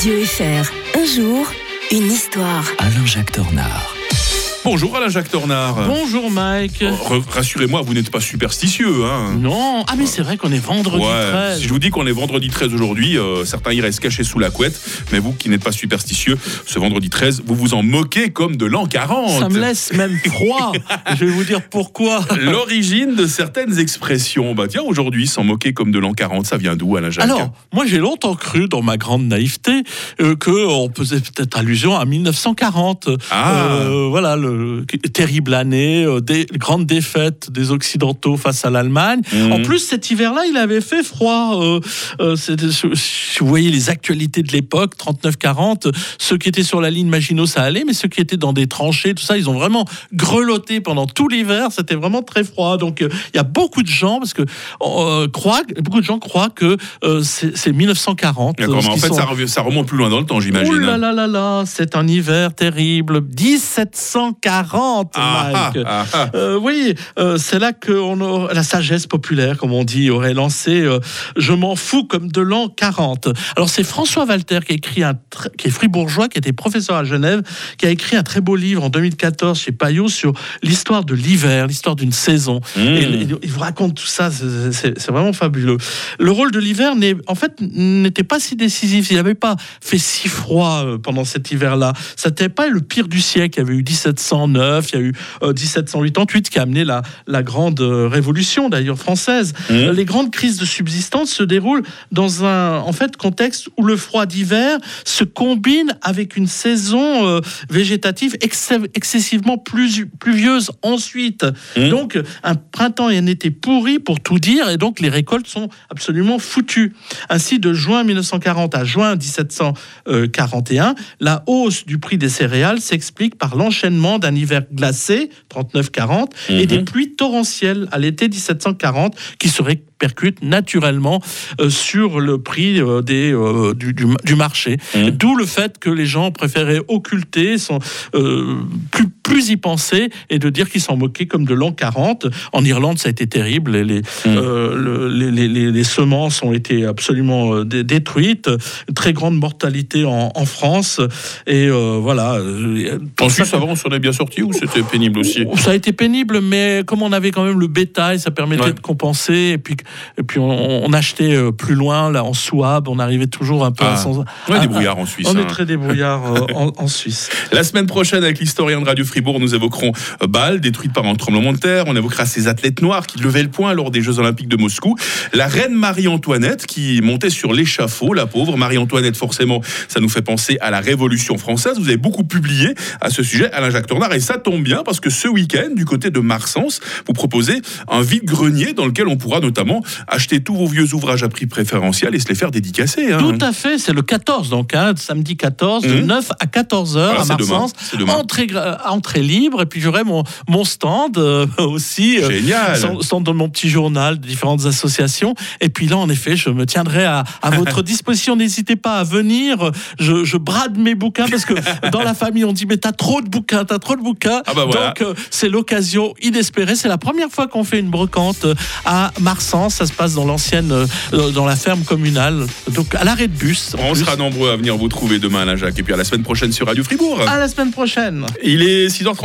Radio FR. Un jour, une histoire. Alain-Jacques Tornard. Bonjour Alain Jacques Tornard. Bonjour Mike. R- Rassurez-moi, vous n'êtes pas superstitieux. Hein Non, ah mais c'est vrai qu'on est vendredi Ouais, 13. si je vous dis qu'on est vendredi 13 aujourd'hui, euh, certains y restent cachés sous la couette, mais vous qui n'êtes pas superstitieux, ce vendredi 13, vous vous en moquez comme de l'an 40. Ça me laisse même froid. Je vais vous dire pourquoi. L'origine de certaines expressions. Bah tiens, aujourd'hui, s'en moquer comme de l'an 40, ça vient d'où Alain Jacques Alors, moi j'ai longtemps cru, dans ma grande naïveté, euh, que on faisait peut-être allusion à 1940. Ah. Euh, voilà, le terrible année, euh, des grandes défaites des Occidentaux face à l'Allemagne. Mhm. En plus, cet hiver-là, il avait fait froid. Euh, euh, si vous voyez les actualités de l'époque, 39-40, ceux qui étaient sur la ligne Maginot, ça allait, mais ceux qui étaient dans des tranchées, tout ça, ils ont vraiment grelotté pendant tout l'hiver. C'était vraiment très froid. Donc, euh, il y a beaucoup de gens, parce que euh, croient, beaucoup de gens croient que euh, c'est c'est 1940. D'accord, euh, mais en fait, sont- ça, remonte plus loin dans le temps, j'imagine. Ouh là hein. là là là, c'est un hiver terrible. 1740, Ah, Mike. ah, ah. Euh, oui, euh, c'est là que on a- la sagesse populaire, comme on dit, aurait lancé euh, Je m'en fous comme de l'an 40. Alors c'est François Walter qui a écrit un qui est fribourgeois, qui était professeur à Genève, qui a écrit un très beau livre en 2014 chez Payot sur l'histoire de l'hiver, l'histoire d'une saison. Mmh. Et il, il vous raconte tout ça, c'est- vraiment fabuleux. Le rôle de l'hiver n'est en fait n'était pas si décisif. Il n'avait pas fait si froid pendant cet hiver-là. Ça n'était pas le pire du siècle. Il y avait eu 1709, il y a eu euh, 1788 qui a amené la, la grande euh, révolution d'ailleurs française. Mmh. Euh, Les grandes crises de subsistance se déroulent dans un en fait contexte où le froid d'hiver se combine avec une saison euh, végétative ex- excessivement plus, pluvieuse ensuite. Mmh. Donc un printemps et un été pourri pour tout dire et donc les récoltes sont absolument foutues. Ainsi de juin 1940 à juin 1741, la hausse du prix des céréales s'explique par l'enchaînement d'un hiver glacé 39-40 et Mhm. des pluies torrentielles à l'été 1740 qui se répercutent naturellement euh, sur le prix euh, des, euh, du, du- du marché. Mhm. D'où le fait que les gens préféraient occulter, euh, plus, plus y penser et de dire qu'ils s'en moquaient comme de l'an 40. En Irlande, ça a été terrible. Les, les, euh, le- les, les- les- les semences ont été absolument euh, dé- détruites. Très grande mortalité en, en France. Et euh, voilà. euh, En Suisse, avant, on s'en est bien sorti ou c'était pénible aussi ça a été pénible, mais comme on avait quand même le bétail, ça permettait Ouais. de compenser. Et puis, et puis on, on achetait euh, plus loin, là, en Souabe, on arrivait toujours un peu Ah. à son. On est débrouillard en Suisse. On hein. est très débrouillard euh, en, en Suisse. La semaine prochaine, avec l'historien de Radio Fribourg, nous évoquerons euh, Bâle, détruite par un tremblement de terre. On évoquera ces athlètes noirs qui levaient le poing lors des Jeux Olympiques de Moscou. La reine Marie-Antoinette qui montait sur l'échafaud, la pauvre. Marie-Antoinette, forcément, ça nous fait penser à la Révolution française. Vous avez beaucoup publié à ce sujet, Alain-Jacques Tornard, et ça tombe bien parce que ce week-end, du côté de Marsens, vous proposez un vide-grenier dans lequel on pourra notamment acheter tous vos vieux ouvrages à prix préférentiel et se les faire dédicacer. hein. Tout à fait, c'est le 14, donc, hein, samedi 14, de Mhm. 9 à 14 heures Voilà, à demain. Marsens. Demain. Entrée, entrée libre, et puis j'aurai mon, mon stand euh, aussi. euh, Génial. stand- stand de mon petit journal de différentes associations. Et puis là, en effet, je me tiendrai à, à votre disposition. N'hésitez pas à venir. Je, je brade mes bouquins parce que dans la famille, on dit Mais t'as trop de bouquins, t'as trop de bouquins. Ah bah voilà. Donc, euh, c'est l'occasion inespérée. C'est la première fois qu'on fait une brocante à Marsens. Ça se passe dans l'ancienne, euh, dans la ferme communale. Donc, à l'arrêt de bus. On plus. sera nombreux à venir vous trouver demain, Alain Jacques, et puis à la semaine prochaine sur Radio Fribourg. À la semaine prochaine. Il est 6h30.